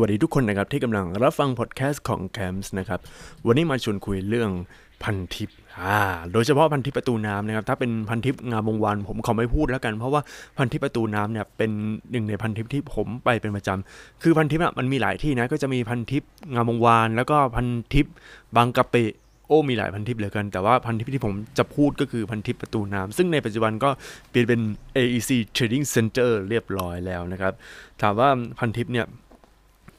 วัสดีทุกคนนะครับที่กำลังรับฟังพอดแคสต์ของ c a m s นะครับวันนี้มาชวนคุยเรื่องพันทิปอ่าโดยเฉพาะพันทิปประตูน้ำนะครับถ้าเป็นพันทิปงามวงวานผมขอไม่พูดแล้วกัน เพราะว่าพันทิปประตูน้ำเนี่ยเป็นหนึ่งในพันทิปที่ผมไปเป็นประจำคือพันทิปอะมันมีหลายที่นะก็จะมีพันทิปงามวงวานแล้วก็พันทิปบางกะปิโอ้มีหลายพันทิปเหลือเกิน แต่ว่าพันทิปที่ผมจะพูดก็คือพันทิปประตูน้ำซึ่งในปัจจุบันก็เปลี่ยนเป็น AEC Trading Center เรียบร้อยแล้วนะครับถามว่าพันทิปเนี่ย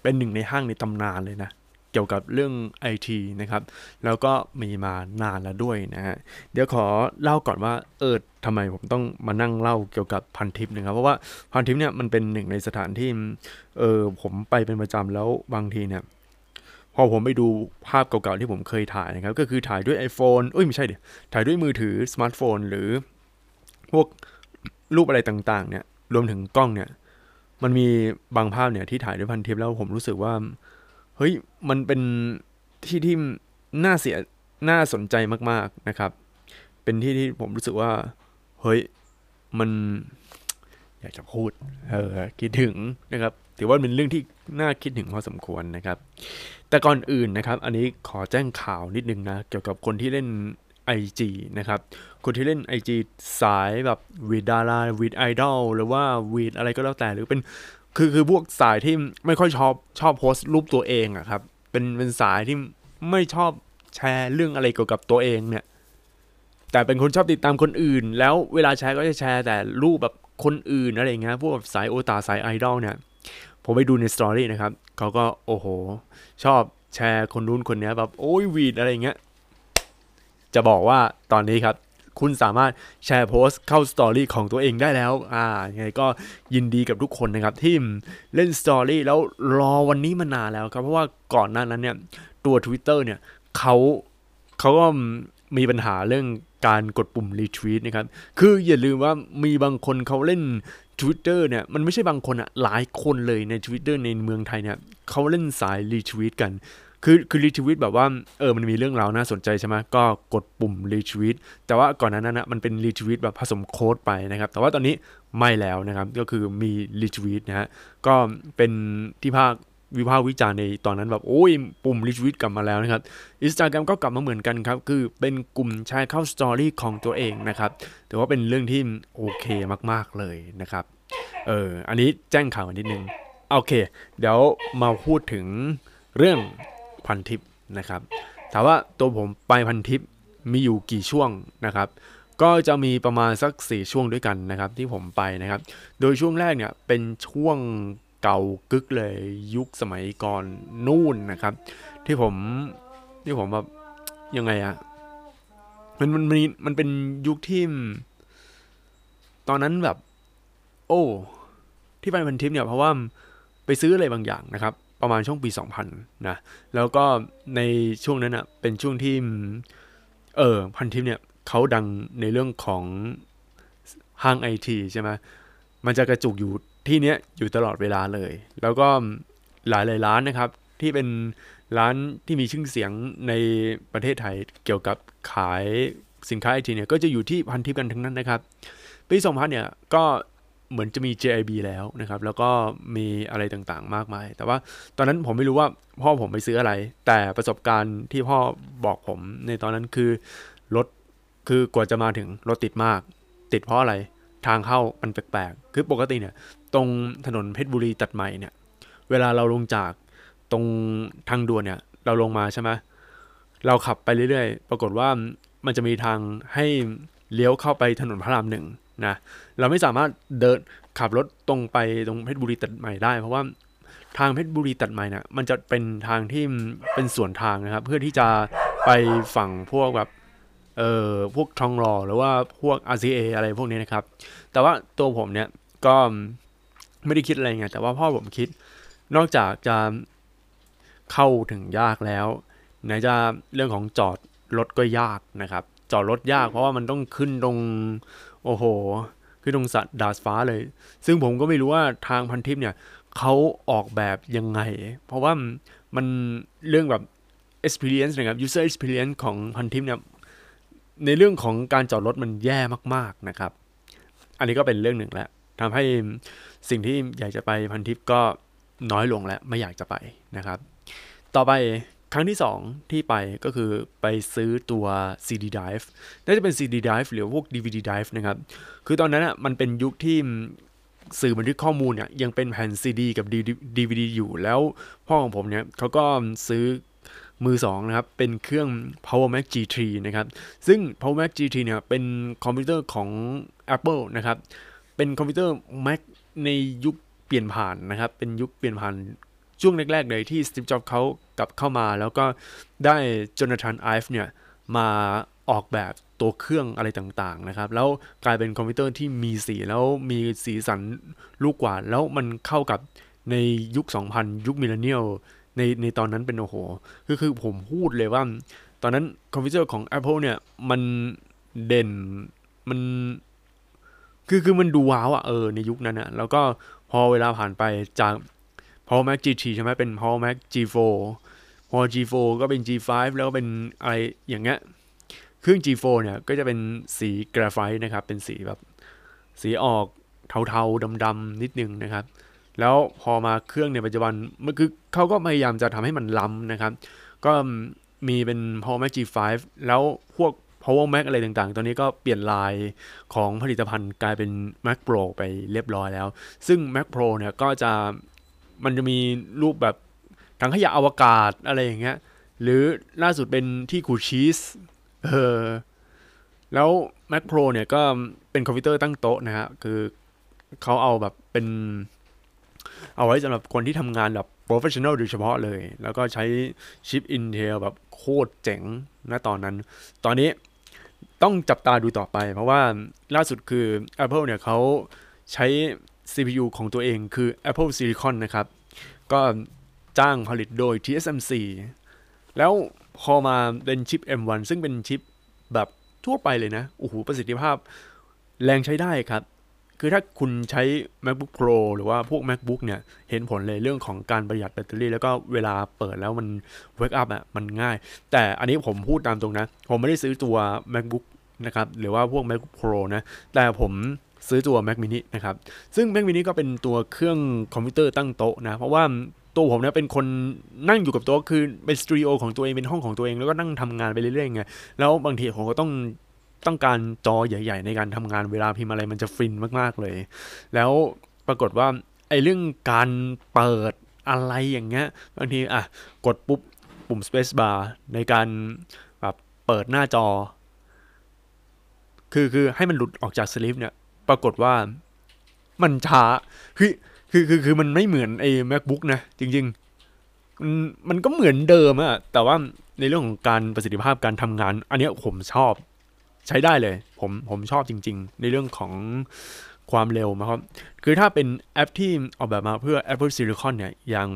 เป็นหนึ่งในห้างในตำนานเลยนะ เกี่ยวกับเรื่อง IT นะครับ แล้วก็มีมานานแล้วด้วยนะฮะ เดี๋ยวขอเล่าก่อนว่าเออทำไมผมต้องมานั่งเล่าเกี่ยวกับพันทิปนะครับ เพราะว่าพันทิปเนี่ยมันเป็นหนึ่งในสถานที่เออผมไปเป็นประจำแล้วบางทีเนี่ยพอผมไปดูภาพเก่าๆที่ผมเคยถ่ายนะครับ ก็คือถ่ายด้วย iPhone เอ้ยไม่ใช่เดี๋ยวถ่ายด้วยมือถือสมาร์ทโฟน หรือพวกรูปอะไรต่างๆเนี่ยรวมถึงกล้องเนี่ย มันมีบางภาพเนี่ยที่ถ่ายด้วยพันทิปแล้วผมรู้สึกว่า เฮ้ยมันเป็นที่ที่น่าเสียน่าสนใจมาก ๆนะครับ เป็นที่ที่ผมรู้สึกว่า เฮ้ยมันอยากจะพูดเออคิดถึงนะครับถือว่าเป็นเรื่องที่น่าคิดถึงพอสมควรนะครับ แต่ก่อนอื่นนะครับ อันนี้ขอแจ้งข่าวนิดนึงนะ เกี่ยวกับคนที่เล่น IG นะครับ คนที่เล่น IG สายแบบวีดดาราวีดไอดอลหรือว่าวีดอะไรก็แล้วแต่หรือเป็นคือคือพวกสายที่ไม่ค่อยชอบชอบโพสต์รูปตัวเองอะครับ เป็นเป็นสายที่ไม่ชอบแชร์เรื่องอะไรเกี่ยวกับตัวเองเนี่ย แต่เป็นคนชอบติดตามคนอื่น แล้วเวลาแชร์ก็จะแชร์แต่รูปแบบคนอื่นอะไรเงี้ยพวกแบบสายโอตาสายไอดอลเนี่ยผมไปดูในสตอรี่นะครับเขาก็โอ้โห ชอบแชร์คนนู้นคนนี้แบบโอ้ยวีดอะไรเงี้ย จะบอกว่าตอนนี้ครับ คุณสามารถแชร์โพสต์เข้าสตอรี่ของตัวเองได้แล้ว อ่ายังไงก็ยินดีกับทุกคนนะครับ ที่เล่นสตอรี่แล้วรอวันนี้มานานแล้วครับ เพราะว่าก่อนหน้านั้นเนี่ย ตัว Twitter เนี่ยเขาเขาก็มีปัญหาเรื่องการกดปุ่มรีทวีตนะครับ คืออย่าลืมว่ามีบางคนเขาเล่น Twitter เนี่ย มันไม่ใช่บางคนอะหลายคนเลยใน Twitter ในเมืองไทยเนี่ยเขาเล่นสายรีทวีตกัน คือคือรีทวีตแบบว่าเออมันมีเรื่องราวน่าสนใจใช่ไหมก็กดปุ่มรีทวีตแต่ว่าก่อนหน้านั้นนะมันเป็นรีทวีตแบบผสม quote ไปนะครับ แต่ว่าตอนนี้ไม่แล้วนะครับก็คือมีรีทวีตนะฮะก็เป็นที่ภาควิพากษ์วิจารณ์ในตอนนั้นแบบโอ้ยปุ่มรีทวีตกลับมาแล้วนะครับอินสตาแกรมก็กลับมาเหมือนกันครับ คือเป็นปุ่มแชร์เข้า story ของตัวเองนะครับถือว่าเป็นเรื่องที่โอเคมากๆเลยนะครับเอออันนี้แจ้งข่าวนิดนึงโอเค เดี๋ยวมาพูดถึงเรื่อง พันทิปนะครับถามว่าตัวผมไปพันทิปมีอยู่กี่ช่วงนะครับ ก็จะมีประมาณสักสี่ช่วงด้วยกันนะครับ ที่ผมไปนะครับ โดยช่วงแรกเนี่ยเป็นช่วงเก่ากึกเลยยุคสมัยก่อนนู่นนะครับ ที่ผมที่ผมแบบยังไงอะมันมันมีมันเป็นยุคที่ตอนนั้นแบบ โอ้ ที่ไปพันทิปเนี่ยเพราะว่าไปซื้ออะไรบางอย่างนะครับ ประมาณช่วงปี 2000 นะ แล้วก็ในช่วงนั้นอะเป็นช่วงที่เออพันทิปเนี่ยเขาดังในเรื่องของห้างไอทีใช่ไหมมันจะกระจุกอยู่ที่เนี้ยอยู่ตลอดเวลาเลย แล้วก็หลายหลายร้านนะครับ ที่เป็นร้านที่มีชื่อเสียงในประเทศไทยเกี่ยวกับขายสินค้าไอทีเนี่ยก็จะอยู่ที่พันทิปกันทั้งนั้นนะครับ ปี 2000 เนี่ยก็ เหมือนจะมี JIB แล้วนะครับ แล้วก็มีอะไรต่างๆ มากมาย แต่ว่าตอนนั้นผมไม่รู้ว่าพ่อผมไปซื้ออะไร แต่ประสบการณ์ที่พ่อบอกผมในตอนนั้นคือรถคือกว่าจะมาถึงรถติดมาก ติดเพราะอะไรทางเข้ามันแปลกๆ คือปกติเนี่ย ตรงถนนเพชรบุรีตัดใหม่เนี่ย เวลาเราลงจากตรงทางด่วนเนี่ย เราลงมาใช่ไหมเราขับไปเรื่อยๆ ปรากฏว่ามันจะมีทางให้เลี้ยวเข้าไปถนนพระรามหนึ่ง นะเราไม่สามารถเดินขับรถตรงไปตรงเพชรบุรีตัดใหม่ได้ เพราะว่าทางเพชรบุรีตัดใหม่นี่ยมันจะเป็นทางที่เป็นส่วนทางนะครับ เพื่อที่จะไปฝั่งพวกแบบเอ่อพวกทองหล่อหรือว่าพวก RCA อะไรพวกนี้นะครับ แต่ว่าตัวผมเนี่ยก็ไม่ได้คิดอะไรไงแต่ว่าพ่อผมคิด นอกจากจะเข้าถึงยากแล้วไหนจะเรื่องของจอดรถก็ยากนะครับ จอดรถยากเพราะว่ามันต้องขึ้นตรง โอ้โหขึ้นตรงสัตว์ดาดฟ้าเลย ซึ่งผมก็ไม่รู้ว่าทางพันทิปเนี่ยเขาออกแบบยังไง เพราะว่ามันเรื่องแบบ experience นะครับ user experience ของพันทิปเนี่ยในเรื่องของการจอดรถมันแย่มาก ๆนะครับ อันนี้ก็เป็นเรื่องหนึ่งแหละทำให้สิ่งที่อยากจะไปพันทิปก็น้อยลงแล้วไม่อยากจะไปนะครับ ต่อไป ครั้งที่ 2 ที่ไปก็คือไปซื้อตัว CD drive น่าจะเป็น CD drive หรือพวก DVD drive นะครับ คือตอนนั้นอะมันเป็นยุคที่สื่อบันทึกข้อมูลเนี่ยยังเป็นแผ่น CD กับ DVD อยู่แล้วพ่อของผมเนี่ยเขาก็ซื้อมือ2นะครับ เป็นเครื่อง Power Mac G3 นะครับ ซึ่ง Power Mac G3 เนี่ยเป็นคอมพิวเตอร์ของ Apple นะครับ เป็นคอมพิวเตอร์ Mac ในยุคเปลี่ยนผ่านนะครับ เป็นยุคเปลี่ยนผ่าน ช่วงแรกๆเลยที่ Steve Jobs เขากลับเข้ามาแล้วก็ได้ Jonathan Ive เนี่ยมาออกแบบตัวเครื่องอะไรต่างๆนะครับ แล้วกลายเป็นคอมพิวเตอร์ที่มีสีแล้วมีสีสันลูกกวาด แล้วมันเข้ากับในยุค 2000 ยุค millennial ในในตอนนั้นเป็นโอ้โหคือคือผมพูดเลยว่า ตอนนั้นคอมพิวเตอร์ของ Apple เนี่ย มันเด่นมันคือคือมันดูว้าวอะเออในยุคนั้นอะแล้วก็พอเวลาผ่านไปจาก Power Mac G3 ใช่ไหมเป็น Power Mac G4 พอ G4 ก็เป็น G5 แล้วก็เป็นอะไรอย่างเงี้ยเครื่อง G4 เนี่ยก็จะเป็นสีกราไฟต์นะครับ เป็นสีแบบ สีออกเทาๆดำๆนิดนึงนะครับ แล้วพอมาเครื่องในปัจจุบันมันคือเขาก็พยายามจะทำให้มันล้ำนะครับ ก็มีเป็น Power Mac G5 แล้วพวก Power Mac อะไรต่างๆ ตอนนี้ก็เปลี่ยนลายของผลิตภัณฑ์กลายเป็น Mac Pro ไปเรียบร้อยแล้ว ซึ่ง Mac Pro เนี่ยก็จะ มันจะมีรูปแบบถังขยะอวกาศอะไรอย่างเงี้ย หรือล่าสุดเป็นที่ขูดชีสเออแล้ว Mac Pro เนี่ยก็เป็นคอมพิวเตอร์ตั้งโต๊ะนะฮะ คือเขาเอาแบบเป็น เอาไว้สำหรับคนที่ทำงานแบบ professional โดยเฉพาะเลย แล้วก็ใช้ชิป Intel แบบโคตรเจ๋งนะตอนนั้น ตอนนี้ต้องจับตาดูต่อไป เพราะว่าล่าสุดคือ Apple เนี่ยเขาใช้ CPU ของตัวเองคือ Apple Silicon นะครับ ก็จ้างผลิตโดย TSMC แล้วพอมาเป็นชิป M1 ซึ่งเป็นชิปแบบทั่วไปเลยนะ โอ้โห ประสิทธิภาพแรงใช้ได้ครับ คือถ้าคุณใช้ MacBook Pro หรือว่าพวก MacBook เนี่ย เห็นผลเลยเรื่องของการประหยัดแบตเตอรี่ แล้วก็เวลาเปิดแล้วมัน wake up อะ มันง่าย แต่อันนี้ผมพูดตามตรงนะ ผมไม่ได้ซื้อตัว MacBook นะครับ หรือว่าพวก MacBook Pro นะ แต่ผม ซื้อตัว Mac mini นะครับ ซึ่ง Mac mini ก็เป็นตัวเครื่องคอมพิวเตอร์ตั้งโต๊ะนะ เพราะว่าตัวผมเนี่ยเป็นคนนั่งอยู่กับโต๊ะคือเป็นสตูดิโอของตัวเอง เป็นห้องของตัวเอง แล้วก็นั่งทำงานไปเรื่อยๆไง แล้วบางทีผมก็ต้องต้องการจอใหญ่ ๆ ในการทำงานเวลาพิมพ์อะไรมันจะฟินมากๆเลย แล้วปรากฏว่าไอ้เรื่องการเปิดอะไรอย่างเงี้ยบางทีอะกดปุ๊บปุ่ม space bar ในการแบบเปิดหน้าจอ คือคือให้มันหลุดออกจากสลิปเนี่ย ปรากฏว่ามันช้าคือคือคือคือมันไม่เหมือนไอ้ macbook นะ จริง ๆ มันมันก็เหมือนเดิมอะแต่ว่าในเรื่องของการประสิทธิภาพการทำงาน อันนี้ผมชอบใช้ได้เลย ผมผมชอบจริง ๆ ในเรื่องของความเร็วนะครับ คือถ้าเป็นแอปที่ออกแบบมาเพื่อ Apple Silicon เนี่ย อย่าง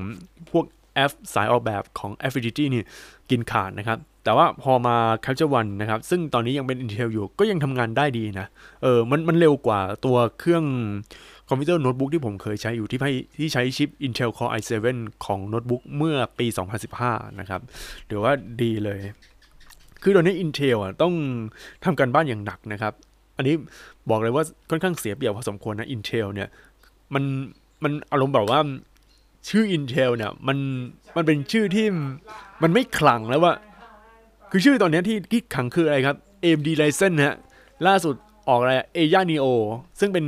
พวก แอปสายออกแบบของ Affinity นี่กินขาดนะครับ แต่ว่าพอมา Capture One นะครับ ซึ่งตอนนี้ยังเป็น Intel อยู่ ก็ยังทำงานได้ดีนะ เออ มัน มันเร็วกว่าตัวเครื่องคอมพิวเตอร์โน้ตบุ๊กที่ผมเคยใช้อยู่ที่ที่ใช้ชิป Intel Core i7 ของโน้ตบุ๊กเมื่อปี 2015 นะครับถือว่าดีเลย คือตอนนี้ Intel อะต้องทำการบ้านอย่างหนักนะครับ อันนี้บอกเลยว่าค่อนข้างเสียเปรียบพอสมควรนะ Intel เนี่ย มันมันอารมณ์แบบว่า ชื่อ Intel เนี่ยมันมันเป็นชื่อที่มันไม่ขลังแล้วว่า คือชื่อตอนนี้ที่ที่ขลังคืออะไรครับ AMD Ryzen ฮะล่าสุดออกอะไร Aya Neo ซึ่งเป็น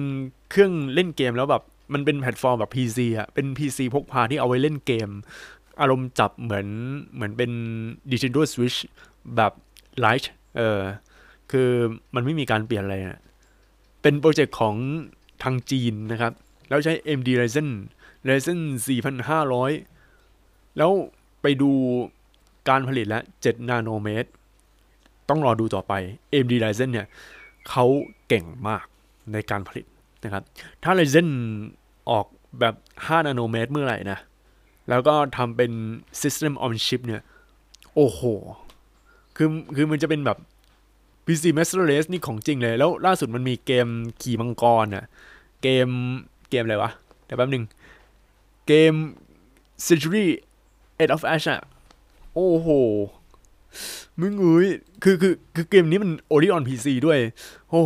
เครื่องเล่นเกมแล้วแบบมันเป็นแพลตฟอร์มแบบ PC อะเป็น PC พกพาที่เอาไว้เล่นเกม อารมณ์จับเหมือนเหมือนเป็น Nintendo Switch แบบ Lite เออคือมันไม่มีการเปลี่ยนอะไรนะเป็นโปรเจกต์ของทางจีนนะครับ แล้วใช้ AMD Ryzen Ryzen 4500 แล้วไปดูการผลิตแล้ว7นาโนเมตร ต้องรอดูต่อไป AMD Ryzen เนี่ยเขาเก่งมากในการผลิตนะครับ ถ้า Ryzen ออกแบบ 5 นาโนเมตรเมื่อไหร่นะ แล้วก็ทำเป็น System on Chip เนี่ย โอ้โห คือคือมันจะเป็นแบบ PC Master Race นี่ของจริงเลย แล้วล่าสุดมันมีเกมขี่มังกรน่ะ เกมเกมอะไรวะ เดี๋ยวแป๊บนึง เกม Century Edge of Ash อะโอ้โห มึงเอ้ยคือคือคือเกมนี้มัน Only on PC ด้วย โอ้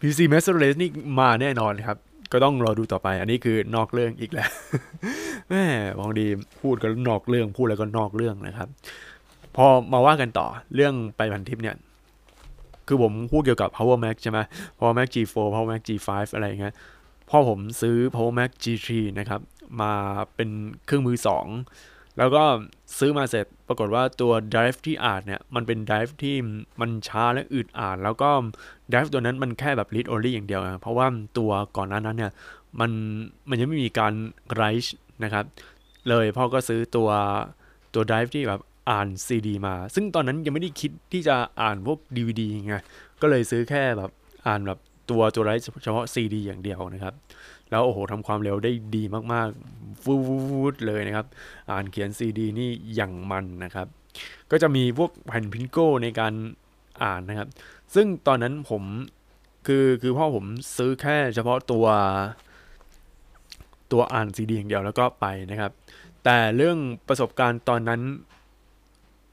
PC Master Race นี่มาแน่นอนครับ ก็ต้องรอดูต่อไป อันนี้คือนอกเรื่องอีกแล้วแม่บางทีพูดก็นอกเรื่องพูดแล้วก็นอกเรื่องนะครับ พอมาว่ากันต่อเรื่องไปพันทิปเนี่ย คือผมพูดเกี่ยวกับ Power Mac ใช่ไหม Power Mac G4 Power Mac G5 อะไรอย่างเงี้ย พ่อผมซื้อ Power Mac G3 นะครับ มาเป็นเครื่องมือ 2 แล้วก็ซื้อมาเสร็จปรากฏว่าตัว drive ที่อ่านเนี่ย มันเป็น drive ที่มันช้าและอึดอ่านแล้วก็ drive ตัวนั้นมันแค่แบบ read only อย่างเดียวนะเพราะว่าตัวก่อนหน้านั้นเนี่ย มันมันยังไม่มีการ write นะครับ เลยพ่อก็ซื้อตัวตัว drive ที่แบบอ่าน CD มา ซึ่งตอนนั้นยังไม่ได้คิดที่จะอ่านพวก DVD ไง ก็เลยซื้อแค่แบบอ่านแบบ ตัวตัวไรเฉพาะ CD อย่างเดียวนะครับ แล้วโอ้โหทำความเร็วได้ดีมากๆฟูดเลยนะครับ อ่านเขียน CD นี่อย่างมันนะครับ ก็จะมีพวกแผ่นพิงโก้ในการอ่านนะครับ ซึ่งตอนนั้นผมคือคือพ่อผมซื้อแค่เฉพาะตัวตัวอ่านซีดีอย่างเดียวแล้วก็ไปนะครับ แต่เรื่องประสบการณ์ตอนนั้น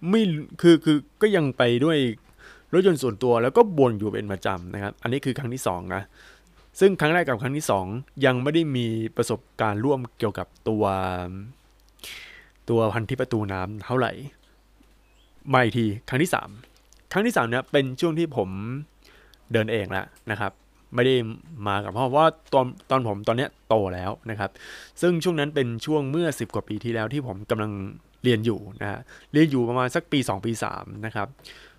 ไม่คือคือก็ยังไปด้วย รถยนต์ส่วนตัวแล้วก็บ่นอยู่เป็นประจำนะครับ อันนี้คือครั้งที่2นะซึ่งครั้งแรกกับครั้งที่ 2 ยังไม่ได้มีประสบการณ์ร่วมเกี่ยวกับตัว ตัวพันธิประตูน้ำเท่าไหร่มาอีกทีครั้งที่ 3 ครั้งที่3เนี่ยเป็นช่วงที่ผมเดินเองแล้วนะครับ ไม่ได้มากับพ่อเพราะว่าตอนตอนผมตอนเนี้ยโตแล้วนะครับ ซึ่งช่วงนั้นเป็นช่วงเมื่อ 10 กว่าปีที่แล้วที่ผมกำลังเรียนอยู่นะฮะเรียนอยู่ประมาณสักปี 2 ปี3นะครับ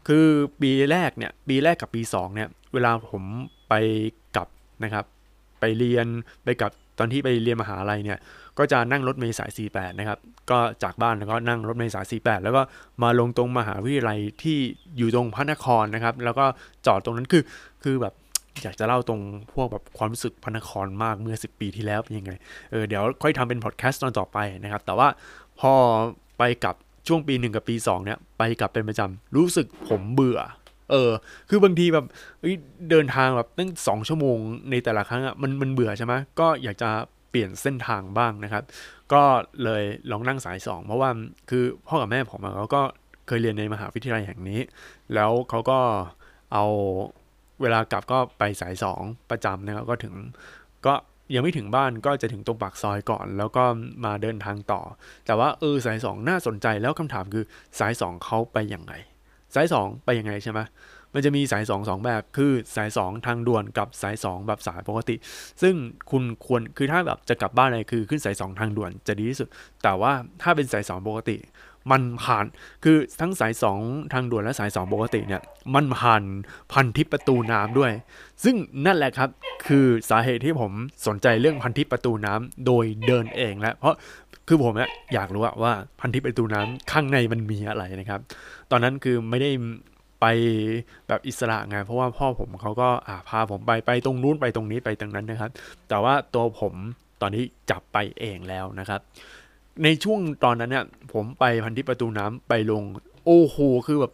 คือปีแรกเนี่ยปีแรกกับปี2เนี่ยเวลาผมไปกลับนะครับ ไปเรียนไปกับตอนที่ไปเรียนมหาลัยเนี่ยก็จะนั่งรถเมล์สาย 48 นะครับ ก็จากบ้านแล้วก็นั่งรถเมล์สาย 48 แล้วก็มาลงตรงมหาวิทยาลัยที่อยู่ตรงพระนครนะครับ แล้วก็จอดตรงนั้นคือคือแบบอยากจะเล่าตรงพวกแบบความรู้สึกพระนครมากเมื่อ 10 ปีที่แล้วเป็นยังไงเออเดี๋ยวค่อยทำเป็นพอดแคสต์ตอนต่อไปนะครับ แต่ว่าพอไปกับ ช่วงปีหนึ่งกับปีสองเนี่ยไปกลับเป็นประจำรู้สึกผมเบื่อ เออ คือบางทีแบบเดินทางแบบตั้งสองชั่วโมงในแต่ละครั้งอะมันมันเบื่อใช่ไหมก็อยากจะเปลี่ยนเส้นทางบ้างนะครับ ก็เลยลองนั่งสายสองเพราะว่าคือพ่อกับแม่ผมเขาก็เคยเรียนในมหาวิทยาลัยแห่งนี้ แล้วเขาก็เอาเวลากลับก็ไปสายสองประจำนะครับก็ถึงก็ ยังไม่ถึงบ้านก็จะถึงตรงปากซอยก่อน แล้วก็มาเดินทางต่อ แต่ว่าเออสายสองน่าสนใจแล้วคำถามคือสายสองเขาไปยังไง สายสองไปยังไงใช่ไหมมันจะมีสายสองสองแบบ คือสายสองทางด่วนกับสายสองแบบสายปกติ ซึ่งคุณควรคือถ้าแบบจะกลับบ้านอะไรคือขึ้นสายสองทางด่วนจะดีที่สุด แต่ว่าถ้าเป็นสายสองปกติ มันผ่านคือทั้งสายสองทางด่วนและสายสองปกติเนี่ยมันผ่านพันทิปประตูน้ำด้วย ซึ่งนั่นแหละครับคือสาเหตุที่ผมสนใจเรื่องพันทิปประตูน้ำโดยเดินเองแล้วเพราะคือผมอยากรู้ว่าพันทิปประตูน้ำข้างในมันมีอะไรนะครับ ตอนนั้นคือไม่ได้ไปแบบอิสระไงเพราะว่าพ่อผมเขาก็อ่าพาผมไปไปตรงนู้นไปตรงนี้ไปตรงนั้นนะครับ แต่ว่าตัวผมตอนนี้จับไปเองแล้วนะครับ ในช่วงตอนนั้นเนี่ย ผมไปพันธิประตูน้ำไปลง โอ้โหคือแบบ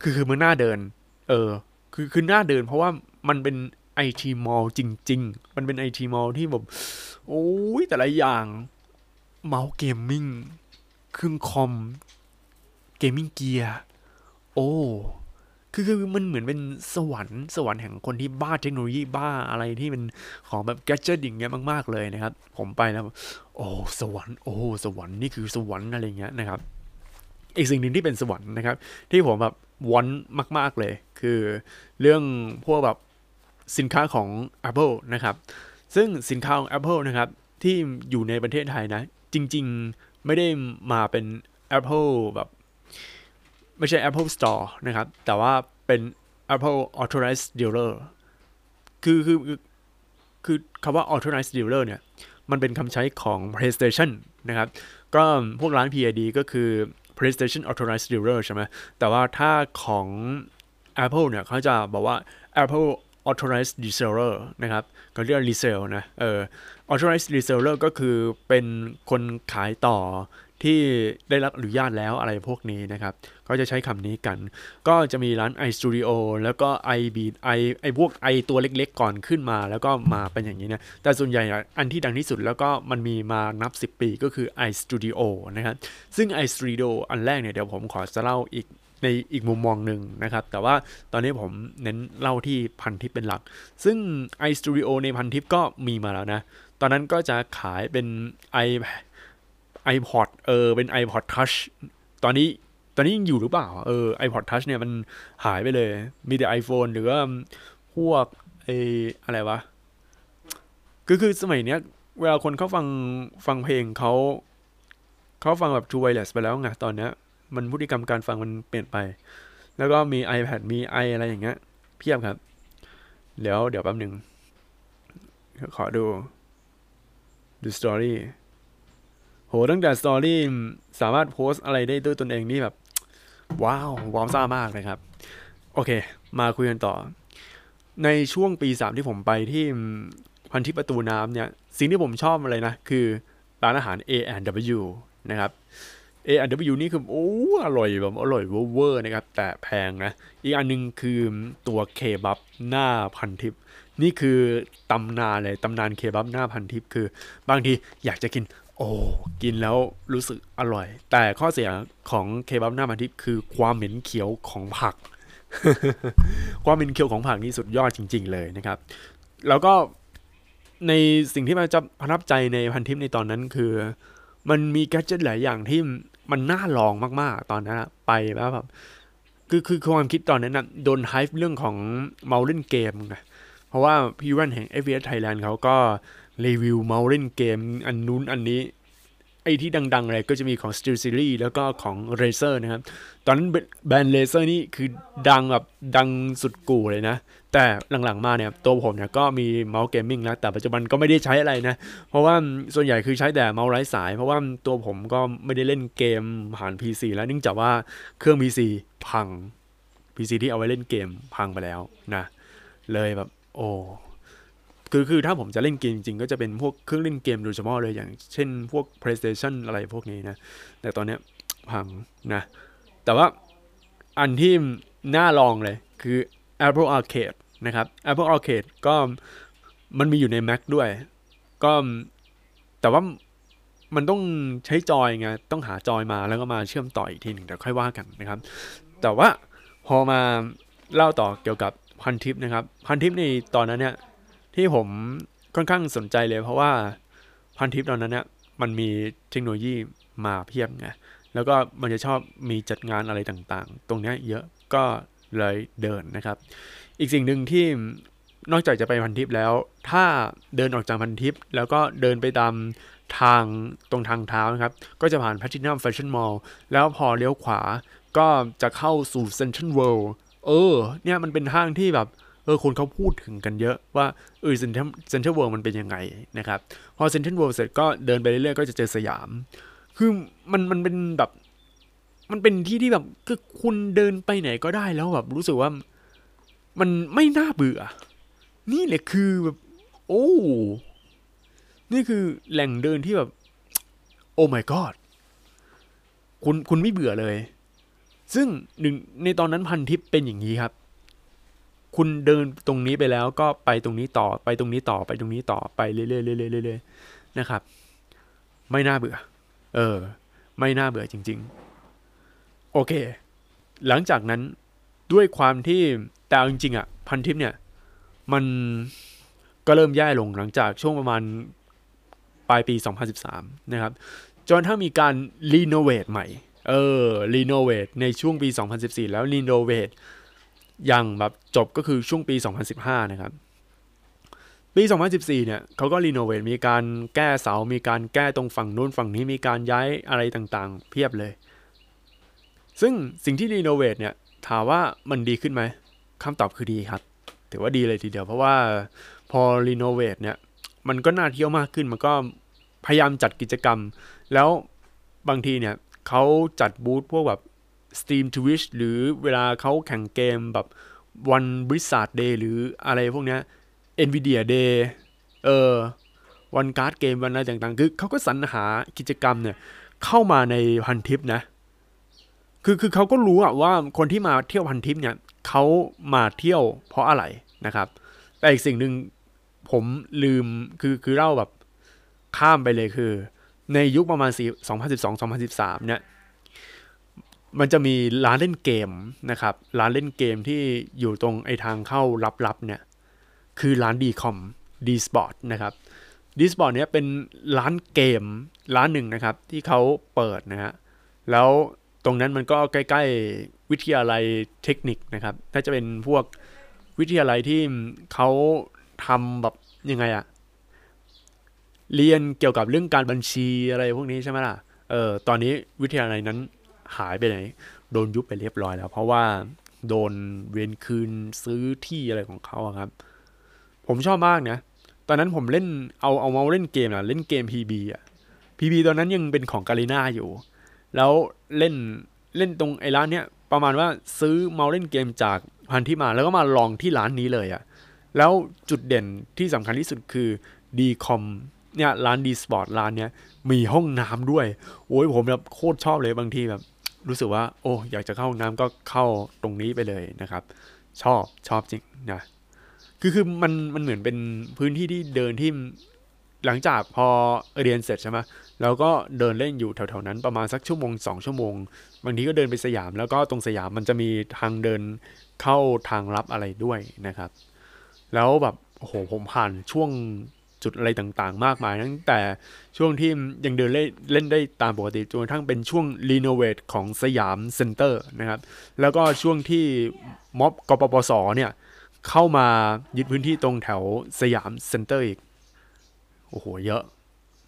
คือคือมันน่าเดิน เออ คือคือน่าเดิน เพราะว่ามันเป็นไอทีมอลจจริง ๆ มันเป็น IT mall ที่แบบโอ้ยแต่ละอย่างเมาส์ gaming เครื่องคอม gaming gear โอ้ คือคือมันเหมือนเป็นสวรรค์สวรรค์แห่งคนที่บ้าเทคโนโลยีบ้าอะไรที่เป็นของแบบ gadget อย่างเงี้ยมากๆเลยนะครับ ผมไปแล้วโอ้สวรรค์โอ้สวรรค์นี่คือสวรรค์อะไรเงี้ยนะครับ อีกสิ่งหนึ่งที่เป็นสวรรค์นะครับ ที่ผมแบบวันมาก ๆเลย คือเรื่องพวกแบบสินค้าของ Apple นะครับ ซึ่งสินค้าของ Apple นะครับ ที่อยู่ในประเทศไทยนะ จริง ๆ ไม่ได้มาเป็น Apple แบบ ไม่ใช่ Apple Store นะครับ แต่ว่าเป็น Apple Authorized Dealer คือคือคือคำว่า Authorized Dealer เนี่ย มันเป็นคำใช้ของ PlayStation นะครับ ก็พวกร้าน PID ก็คือ PlayStation Authorized Dealer ใช่ไหมแต่ว่าถ้าของ Apple เนี่ยเขาจะบอกว่า Apple authorized reseller นะครับเขาเรียก resell นะ เออ authorized reseller ก็คือเป็นคนขายต่อ ที่ได้รับอนุญาตแล้วอะไรพวกนี้นะครับ ก็จะใช้คำนี้กัน ก็จะมีร้าน iStudio แล้วก็ iBeat i ไอพวก i ตัวเล็กๆก่อนขึ้นมา แล้วก็มาเป็นอย่างนี้นะ แต่ส่วนใหญ่อันที่ดังที่สุดแล้วก็มันมีมานับ 10 ปีก็คือ iStudio นะครับ ซึ่ง iStudio อันแรกเนี่ยเดี๋ยวผมขอจะเล่าอีกในอีกมุมมองหนึ่งนะครับ แต่ว่าตอนนี้ผมเน้นเล่าที่พันทิปเป็นหลัก ซึ่ง iStudio ในพันทิปก็มีมาแล้วนะ ตอนนั้นก็จะขายเป็น i iPod เออเป็น iPod Touch ตอนนี้ตอนนี้ยังอยู่หรือเปล่า เออ iPod Touch เนี่ยมันหายไปเลย มีแต่ iPhone หรือว่าพวกไออะไรวะคือคือสมัยเนี้ย เวลาคนเขาฟังฟังเพลงเขา เขาฟังแบบ True Wireless ไปแล้วไงตอนเนี้ย มันพฤติกรรมการฟังมันเปลี่ยนไป แล้วก็มี iPad มี i อะไรอย่างเงี้ย เพียบครับ เดี๋ยวเดี๋ยวแป๊บหนึ่งขอดูดูสตอรี่ โหตั้งแต่สตอรี่สามารถโพสอะไรได้ด้วยตนเองนี่แบบ ว้าวว้าวซ่ามากเลยครับ โอเค มาคุยกันต่อ ในช่วงปีสามที่ผมไปที่พันทิประตูน้ำเนี่ย สิ่งที่ผมชอบอะไรนะ คือร้านอาหาร A&W นะครับ A&W นี่คือโอ้อร่อยแบบอร่อยเวอร์นะครับ แต่แพงนะ อีกอันนึงคือตัวเคบับหน้าพันทิป นี่คือตำนานเลยตำนานเคบับหน้าพันทิป คือบางทีอยากจะกิน โอ้กินแล้วรู้สึกอร่อย แต่ข้อเสียของเคบับหน้ามันทิพย์คือความเหม็นเขียวของผัก ความเหม็นเขียวของผักนี่สุดยอดจริง ๆ เลยนะครับ แล้วก็ในสิ่งที่มันจะประทับใจในพันทิปในตอนนั้นคือ มันมีแกจิตหลายอย่างที่มันน่าลองมากๆ ตอนนั้นไปแล้วแบบคือคือความคิดตอนนั้นนะโดนไฮฟ์เรื่องของเมาเล่นเกมนะเพราะว่าพี่วันแห่ง FPS Thailand เขาก็ รีวิวเมาส์เล่นเกมอันนู้นอันนี้ ไอ้ที่ดังๆเลยก็จะมีของ SteelSeries แล้วก็ของ Razer นะครับ ตอนนั้นแบรนด์ Razer นี่คือดังแบบดังสุดกู่เลยนะ แต่หลังๆมาเนี่ยตัวผมเนี่ยก็มีเมาส์ gaming แล้ว แต่ปัจจุบันก็ไม่ได้ใช้อะไรนะ เพราะว่าส่วนใหญ่คือใช้แต่เมาส์ไร้สาย เพราะว่าตัวผมก็ไม่ได้เล่นเกมผ่าน PC แล้วเนื่องจากว่าเครื่อง PC พัง PC ที่เอาไว้เล่นเกมพังไปแล้วนะ เลยแบบโอ้ คือคือถ้าผมจะเล่นเกมจริงก็จะเป็นพวกเครื่องเล่นเกมโดยเฉพาะเลยอย่างเช่นพวก PlayStation อะไรพวกนี้นะ แต่ตอนเนี้ยพังนะ แต่ว่าอันที่น่าลองเลยคือ Apple Arcade นะครับ Apple Arcade ก็มันมีอยู่ใน Mac ด้วย ก็แต่ว่ามันต้องใช้จอยไง ต้องหาจอยมาแล้วก็มาเชื่อมต่ออีกทีหนึ่งเดี๋ยวค่อยว่ากันนะครับ แต่ว่าพอมาเล่าต่อเกี่ยวกับพันทิปนะครับ พันทิปในตอนนั้นเนี่ย ที่ผมค่อนข้างสนใจเลย เพราะว่าพันทิปตอนนั้นเนี่ยมันมีเทคโนโลยีมาเพียบไงแล้วก็มันจะชอบมีจัดงานอะไรต่างๆ ตรงนี้เยอะก็เลยเดินนะครับ อีกสิ่งหนึ่งที่นอกจากจะไปพันทิปแล้ว ถ้าเดินออกจากพันทิป แล้วก็เดินไปตามทางตรงทางเท้านะครับ ก็จะผ่าน Platinum Fashion Mall แล้วพอเลี้ยวขวาก็จะเข้าสู่ Central World เออ เนี่ยมันเป็นห้างที่แบบ เออคนเขาพูดถึงกันเยอะว่าเออเซ็นทรัลเซ็นทรัลเวิลด์มันเป็นยังไงนะครับ พอเซ็นทรัลเวิลด์เสร็จก็เดินไปเรื่อยๆก็จะเจอสยาม คือมันมันเป็นแบบ มันเป็นที่ที่แบบคือคุณเดินไปไหนก็ได้แล้วแบบรู้สึกว่ามันไม่น่าเบื่อ นี่แหละคือแบบโอ้ นี่คือแหล่งเดินที่แบบ โอ้ my god คุณคุณไม่เบื่อเลย ซึ่งหนึ่งในตอนนั้นพันทิปเป็นอย่างนี้ครับ คุณเดินตรงนี้ไปแล้วก็ไปตรงนี้ต่อไปตรงนี้ต่อไปตรงนี้ต่อไปเรื่อยๆเรื่อยๆเรื่อยๆนะครับ ไม่น่าเบื่อ เออ ไม่น่าเบื่อจริง ๆ โอเค หลังจากนั้นด้วยความที่แต่จริงๆอะพันทิปเนี่ย มันก็เริ่มแย่ลงหลังจากช่วงประมาณปลายปี 2013 นะครับ จนถ้ามีการ renovate ใหม่ เออ renovate ในช่วงปี 2014 แล้ว renovate อย่างแบบจบก็คือช่วงปี 2015 นะครับ ปี 2014 เนี่ยเขาก็ renovate มีการแก้เสา มีการแก้ตรงฝั่งนู้นฝั่งนี้มีการย้ายอะไรต่างๆ เพียบเลย ซึ่งสิ่งที่ renovate เนี่ยถามว่ามันดีขึ้นไหมคำตอบคือดีครับ ถือว่าดีเลยทีเดียวเพราะว่าพอ renovate เนี่ยมันก็น่าเที่ยวมากขึ้น มันก็พยายามจัดกิจกรรม แล้วบางทีเนี่ยเขาจัดบูธพวกแบบ Steam Twitch หรือเวลาเขาแข่งเกมแบบวันบริษัท Day หรืออะไรพวกเนี้ย Nvidia Day เออวันการ์ดเกมวันอะไรต่างๆ คือเขาก็สรรหากิจกรรมเนี่ย เข้ามาในพันทิปนะ คือคือเขาก็รู้อะว่าคนที่มาเที่ยวพันทิปเนี่ยเขามาเที่ยวเพราะอะไรนะครับ แต่อีกสิ่งหนึ่งผมลืมคือคือเล่าแบบข้ามไปเลยคือ ในยุคประมาณ 2012 2013 เนี่ย มันจะมีร้านเล่นเกมนะครับ ร้านเล่นเกมที่อยู่ตรงไอทางเข้าลับๆเนี่ย คือร้านดีคอมดีสปอร์ตนะครับดีสปอร์ตเนี้ยเป็นร้านเกมร้านหนึ่งนะครับ ที่เขาเปิดนะฮะ แล้วตรงนั้นมันก็ใกล้ ๆ วิทยาลัยเทคนิคนะครับ น่าจะเป็นพวกวิทยาลัยที่เขาทำแบบยังไงอะเรียนเกี่ยวกับเรื่องการบัญชีอะไรพวกนี้ใช่ไหมล่ะ เออตอนนี้วิทยาลัยนั้น หายไปไหน โดนยุบไปเรียบร้อยแล้ว เพราะว่าโดนเวนคืนซื้อที่อะไรของเขาครับ ผมชอบมากนะ ตอนนั้นผมเล่นเอาเอาเมาส์เล่นเกมอะเล่นเกม PB อะ PB ตอนนั้นยังเป็นของ Garena อยู่ แล้วเล่นเล่นตรงไอ้ร้านเนี้ยประมาณว่าซื้อเมาส์เล่นเกมจากพันที่มาแล้วก็มาลองที่ร้านนี้เลยอะ แล้วจุดเด่นที่สำคัญที่สุดคือดีคอมเนี่ยร้านดีสปอร์ตร้านเนี้ยมีห้องน้ำด้วย โอ้ยผมแบบโคตรชอบเลยบางทีแบบ รู้สึกว่าโอ้อยากจะเข้าห้องน้ำก็เข้าตรงนี้ไปเลยนะครับ ชอบชอบจริงนะคือคือมันมันเหมือนเป็นพื้นที่ที่เดินที่หลังจากพอเรียนเสร็จใช่ไหมแล้วก็เดินเล่นอยู่แถวๆนั้นประมาณสักชั่วโมงสองชั่วโมง บางทีก็เดินไปสยาม แล้วก็ตรงสยามมันจะมีทางเดินเข้าทางลับอะไรด้วยนะครับ แล้วแบบโอ้โหผมผ่านช่วง จุดอะไรต่างๆ มากมายตั้งแต่ช่วงที่ยังเดินเล่นเล่นได้ตามปกติจนกระทั่งเป็นช่วง renovate ของสยามเซ็นเตอร์นะครับ แล้วก็ช่วงที่ม็อบกปปสเนี่ยเข้ามายึดพื้นที่ตรงแถวสยามเซ็นเตอร์อีก โอ้โห เยอะ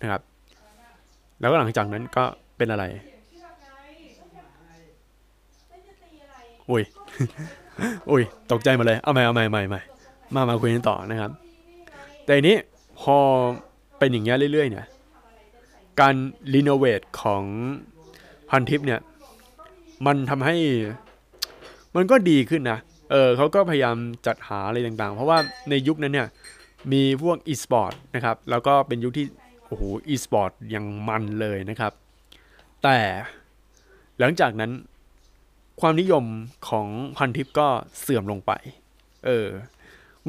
นะครับ แล้วก็หลังจากนั้นก็เป็นอะไรอุ้ยอุ้ย ตกใจมาเลย เอาใหม่เอาใหม่ใหม่ใหม่มา มาคุยกันต่อนะครับ แต่อันนี้ พอเป็นอย่างเงี้ยเรื่อยๆเนี่ย การรีโนเวทของพันทิปเนี่ย มันทำให้มันก็ดีขึ้นนะ เออเขาก็พยายามจัดหาอะไรต่างๆ เพราะว่าในยุคนั้นเนี่ย มีพวก e-sport นะครับ แล้วก็เป็นยุคที่ โอ้โห e-sport ยังมันเลยนะครับ แต่หลังจากนั้นความนิยมของพันทิปก็เสื่อมลงไป เออ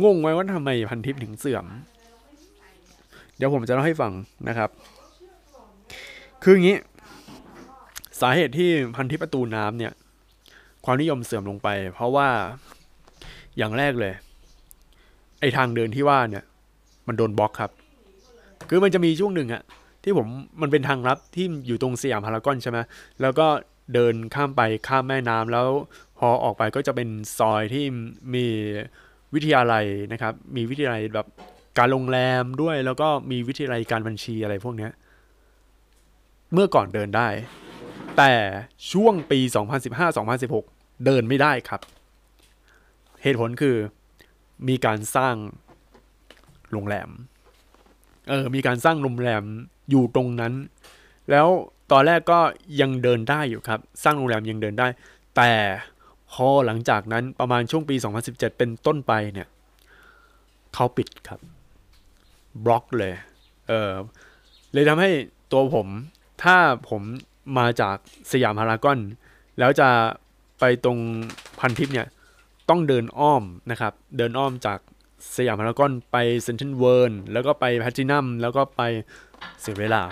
งงไหมว่าทำไมพันทิปถึงเสื่อม เดี๋ยวผมจะเล่าให้ฟังนะครับ คืออย่างนี้ สาเหตุที่พันทิปประตูน้ำเนี่ย ความนิยมเสื่อมลงไป เพราะว่าอย่างแรกเลย ไอทางเดินที่ว่าเนี่ย มันโดนบล็อกครับ คือมันจะมีช่วงหนึ่งอะที่ผมมันเป็นทางลับที่อยู่ตรงสยามพารากอนใช่ไหมแล้วก็เดินข้ามไปข้ามแม่น้ำแล้วพอออกไปก็จะเป็นซอยที่มีวิทยาลัยนะครับ มีวิทยาลัยแบบ การโรงแรมด้วยแล้วก็มีวิทยาลัยการบัญชีอะไรพวกเนี้ย เมื่อก่อนเดินได้ แต่ช่วงปี 2015-2016 เดินไม่ได้ครับ เหตุผลคือมีการสร้างโรงแรม เออ มีการสร้างโรงแรมอยู่ตรงนั้น แล้วตอนแรกก็ยังเดินได้อยู่ครับ สร้างโรงแรมยังเดินได้ แต่พอหลังจากนั้นประมาณช่วงปี 2017 เป็นต้นไปเนี่ย เขาปิดครับ บล็อกเลย เออเลยทำให้ตัวผม ถ้าผมมาจากสยามพารากอน แล้วจะไปตรงพันทิปเนี่ย ต้องเดินอ้อมนะครับ เดินอ้อมจากสยามพารากอนไปเซ็นทรัลเวิลด์แล้วก็ไปแพลทินัมแล้วก็ไปเสียเวลา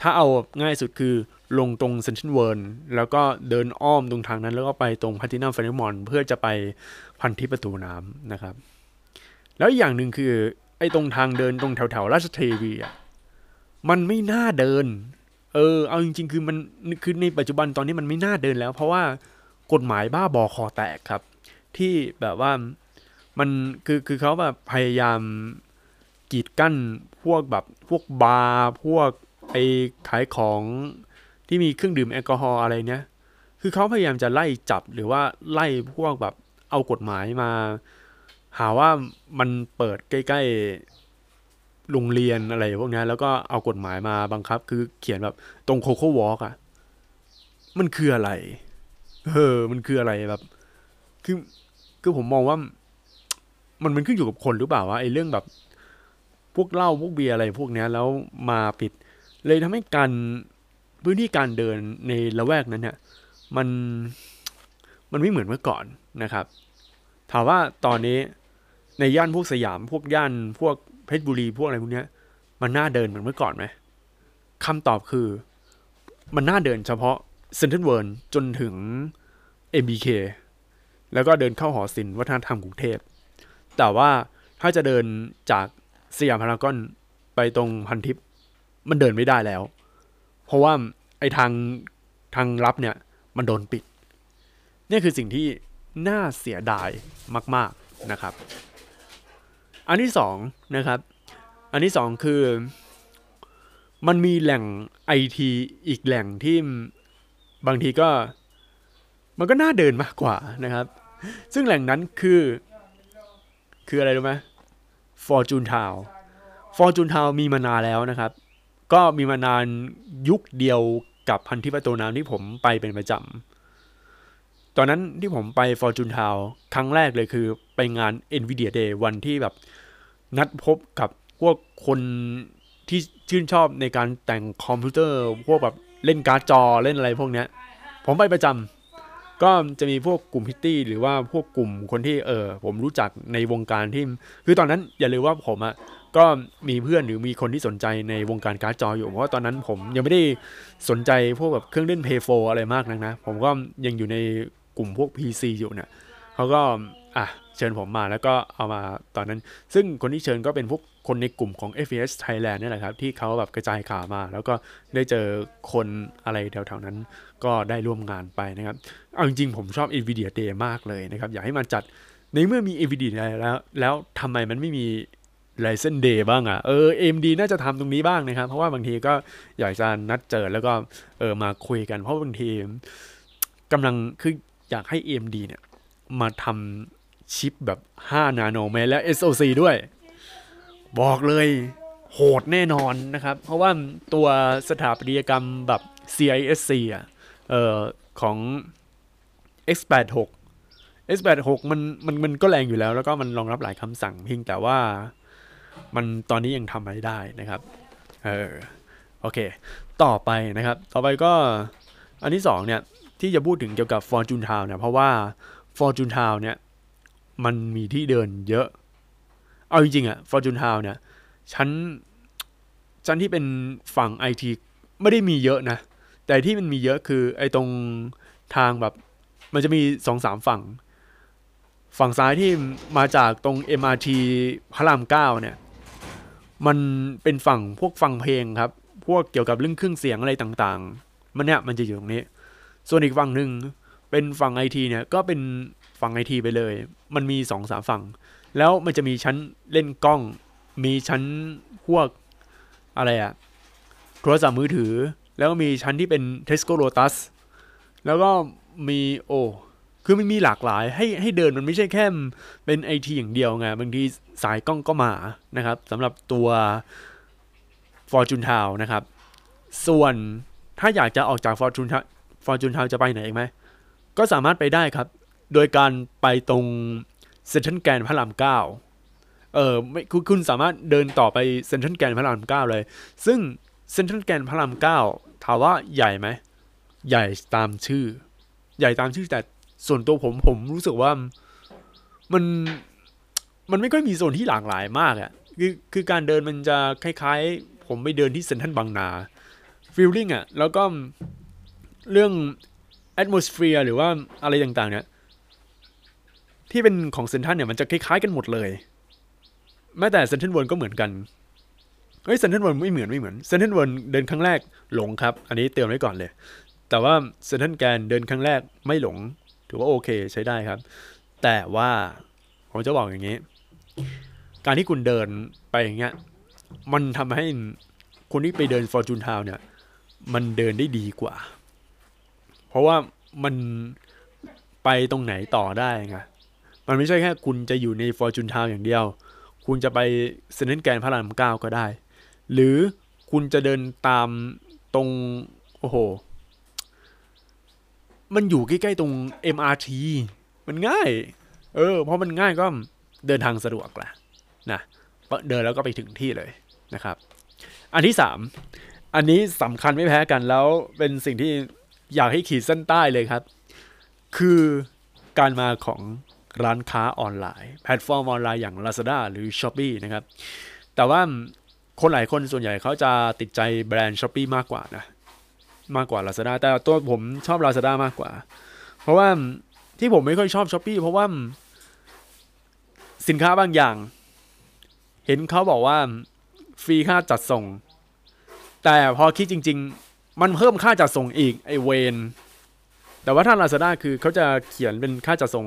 ถ้าเอาง่ายสุดคือลงตรงเซ็นทรัลเวิลด์แล้วก็เดินอ้อมตรงทางนั้น แล้วก็ไปตรงแพลทินัมแฟชั่นมอลล์ เพื่อจะไปพันทิปประตูน้ำนะครับ แล้วอย่างหนึ่งคือ ไอ้ตรงทางเดินตรงแถวแถวราชเทวีอะมันไม่น่าเดิน เออ เอาจริง ๆ คือมันคือในปัจจุบันตอนนี้มันไม่น่าเดินแล้ว เพราะว่ากฎหมายบ้าบอคอแตกครับ ที่แบบว่ามันคือคือเขาแบบพยายามกีดกั้นพวกแบบพวกบาร์พวกไอขายของที่มีเครื่องดื่มแอลกอฮอล์อะไรเนี้ยคือเขาพยายามจะไล่จับหรือว่าไล่พวกแบบเอากฎหมายมา หาว่ามันเปิดใกล้ๆโรงเรียนอะไรพวกนี้แล้วก็เอากฎหมายมาบังคับ คือเขียนแบบตรงโคโค่วอล์กอะมันคืออะไร เออ มันคืออะไรแบบ คือคือผมมองว่า มันมันขึ้นอยู่กับคนหรือเปล่าวะไอ้เรื่องแบบ พวกเหล้าพวกเบียร์อะไรพวกนี้แล้วมาปิด เลยทำให้การพื้นที่การเดินในละแวกนั้นเนี่ย มันมันไม่เหมือนเมื่อก่อนนะครับ ถามว่าตอนนี้ ในย่านพวกสยามพวกย่านพวกเพชรบุรีพวกอะไรพวกเนี้ย มันน่าเดินเหมือนเมื่อก่อนไหมคำตอบคือ มันน่าเดินเฉพาะเซนทรัลเวิร์จนถึง MBK แล้วก็เดินเข้าหอศิลป์วัฒนธรรมกรุงเทพ แต่ว่าถ้าจะเดินจากสยามพารากอนไปตรงพันทิพย์มันเดินไม่ได้แล้ว เพราะว่าไอ้ทางทางลับเนี่ย มันโดนปิด นี่คือสิ่งที่น่าเสียดายมาก ๆนะครับ อันที่สองนะครับ อันที่สองคือ มันมีแหล่งไอทีอีกแหล่งที่บางทีก็ มันก็น่าเดินมากกว่านะครับ ซึ่งแหล่งนั้นคือ คืออะไรรู้ไหม Fortune Town Fortune Town มีมานานแล้วนะครับ ก็มีมานานยุคเดียวกับพันธิปประตูน้ำที่ผมไปเป็นประจำ ตอนนั้นที่ผมไป Fortune Town ครั้งแรกเลยคือไปงาน NVIDIA Day วันที่แบบ นัดพบกับพวกคนที่ชื่นชอบในการแต่งคอมพิวเตอร์ พวกแบบเล่นการ์ดจอเล่นอะไรพวกเนี้ย ผมไปประจำก็จะมีพวกกลุ่มพิตตี้หรือว่าพวกกลุ่มคนที่เออผมรู้จักในวงการที่ คือตอนนั้นอย่าลืมว่าผมอะ่ะก็มีเพื่อนหรือมีคนที่สนใจในวงการการ์ดจออยู่ เพราะว่าตอนนั้นผมยังไม่ได้สนใจพวกแบบเครื่องเล่น p โฟอะไรมากนักนะ ผมก็ยังอยู่ในกลุ่มพวก PC อยู่เนี่ย เขาก็อะเชิญผมมาแล้วก็เอามาตอนนั้น ซึ่งคนที่เชิญก็เป็นพวกคนในกลุ่มของ FPS Thailand นี่แหละครับ ที่เขาแบบกระจายข่าวมา แล้วก็ได้เจอคนอะไรแถวๆนั้น ก็ได้ร่วมงานไปนะครับ เอาจริงๆผมชอบ NVIDIA Day มากเลยนะครับ อยากให้มันจัดในเมื่อมี NVIDIA แล้ว แล้วทำไมมันไม่มี Ryzen Day บ้างอะ่ะเออ AMD น่าจะทำตรงนี้บ้างนะครับ เพราะว่าบางทีก็อยากจะนัดเจอแล้วก็เออมาคุยกันเพราะบางทีกำลังคืออยากให้ AMD เนี่ย มาทำชิปแบบ 5 นาโนเมตรและ SoC ด้วย บอกเลยโหดแน่นอนนะครับ เพราะว่าตัวสถาปัตยกรรมแบบ CISC อะเอ่อของ X86 X86 มันมันมันก็แรงอยู่แล้ว แล้วก็มันรองรับหลายคำสั่งเพียงแต่ว่ามันตอนนี้ยังทำไม่ได้นะครับ เออโอเค ต่อไปนะครับ ต่อไปก็อันที่สองเนี่ย ที่จะพูดถึงเกี่ยวกับ Fortune Town เนี่ย เพราะว่า Fortune Town เนี่ยมันมีที่เดินเยอะ เอาจริงๆอะ Fortune Town เนี่ยชั้นชั้นที่เป็นฝั่งไอทีไม่ได้มีเยอะนะ แต่ที่มันมีเยอะคือไอตรงทางแบบ มันจะมีสองสามฝั่ง ฝั่งซ้ายที่มาจากตรง MRT พระรามเก้าเนี่ย มันเป็นฝั่งพวกฟังเพลงครับ พวกเกี่ยวกับเรื่องเครื่องเสียงอะไรต่างๆ มันเนี่ยมันจะอยู่ตรงนี้ ส่วนอีกฝั่งหนึ่ง เป็นฝั่งไอทีเนี่ยก็เป็นฝั่งไอทีไปเลย มันมีสองสามฝั่ง แล้วมันจะมีชั้นเล่นกล้อง มีชั้นพวกอะไรอะโทรศัพท์มือถือ แล้วก็มีชั้นที่เป็น Tesco Lotus แล้วก็มีโอ้คือมันมีหลากหลายให้ให้เดินมันไม่ใช่แค่เป็นไอทีอย่างเดียวไงบางทีสายกล้องก็มานะครับสำหรับตัว Fortune Town นะครับ ส่วนถ้าอยากจะออกจาก Fortune Town Fortune Town จะไปไหนอีกไหม ก็สามารถไปได้ครับ โดยการไปตรงเซนทรัลแกนพระรามเก้าเออไม่คุณคุณสามารถเดินต่อไปเซนทรัลแกนพระรามเก้าเลย ซึ่งเซนทรัลแกนพระรามเก้าถามว่าใหญ่ไหม ใหญ่ตามชื่อ ใหญ่ตามชื่อแต่ส่วนตัวผมผมรู้สึกว่ามันมันไม่ค่อยมีโซนที่หลากหลายมากอะ่ะคือคือการเดินมันจะคล้ายๆ ผมไปเดินที่เซนทรัลบางนาfeeling อะแล้วก็เรื่อง atmosphere หรือว่าอะไรต่างๆ เนี่ย ที่เป็นของเซ็นทรัลเนี่ยมันจะคล้ายๆกันหมดเลย แม้แต่เซ็นทรัลเวิลด์ก็เหมือนกันเฮ้ยเซ็นทรัลเวิลด์ไม่เหมือนไม่เหมือนเซ็นทรัลเวิลด์เดินครั้งแรกหลงครับ อันนี้เตือนไว้ก่อนเลย แต่ว่าเซ็นทรัลแกรนด์เดินครั้งแรกไม่หลง ถือว่าโอเคใช้ได้ครับ แต่ว่าผมจะบอกอย่างนี้ การที่คุณเดินไปอย่างเงี้ยมันทำให้คนที่ไปเดินฟอร์จูนทาวน์เนี่ย มันเดินได้ดีกว่า เพราะว่ามันไปตรงไหนต่อได้ไงมันไม่ใช่แค่คุณจะอยู่ในฟอร์จูนทาวน์อย่างเดียว คุณจะไปเซ็นทรัลแกรนด์พระรามเก้าก็ได้ หรือคุณจะเดินตามตรง โอ้โห มันอยู่ใกล้ๆตรง MRT มันง่าย เออ เพราะมันง่ายก็เดินทางสะดวกแหละนะเดินแล้วก็ไปถึงที่เลยนะครับ อันที่สามอันนี้สำคัญไม่แพ้กันแล้วเป็นสิ่งที่ อยากให้ขีดเส้นใต้เลยครับ คือการมาของร้านค้าออนไลน์ แพลตฟอร์มออนไลน์อย่าง Lazada หรือ Shopee นะครับ แต่ว่าคนหลายคนส่วนใหญ่เขาจะติดใจแบรนด์ Shopee มากกว่านะ มากกว่า Lazada แต่ตัวผมชอบ Lazada มากกว่า เพราะว่าที่ผมไม่ค่อยชอบ s h อ p e e เพราะว่าสินค้าบางอย่าง เห็นเขาบอกว่าฟรีค่าจัดส่ง แต่พอคิดจริง ๆ มันเพิ่มค่าจัดส่งอีกไอเวนแต่ว่าถ้า Lazada คือเขาจะเขียนเป็นค่าจัดส่ง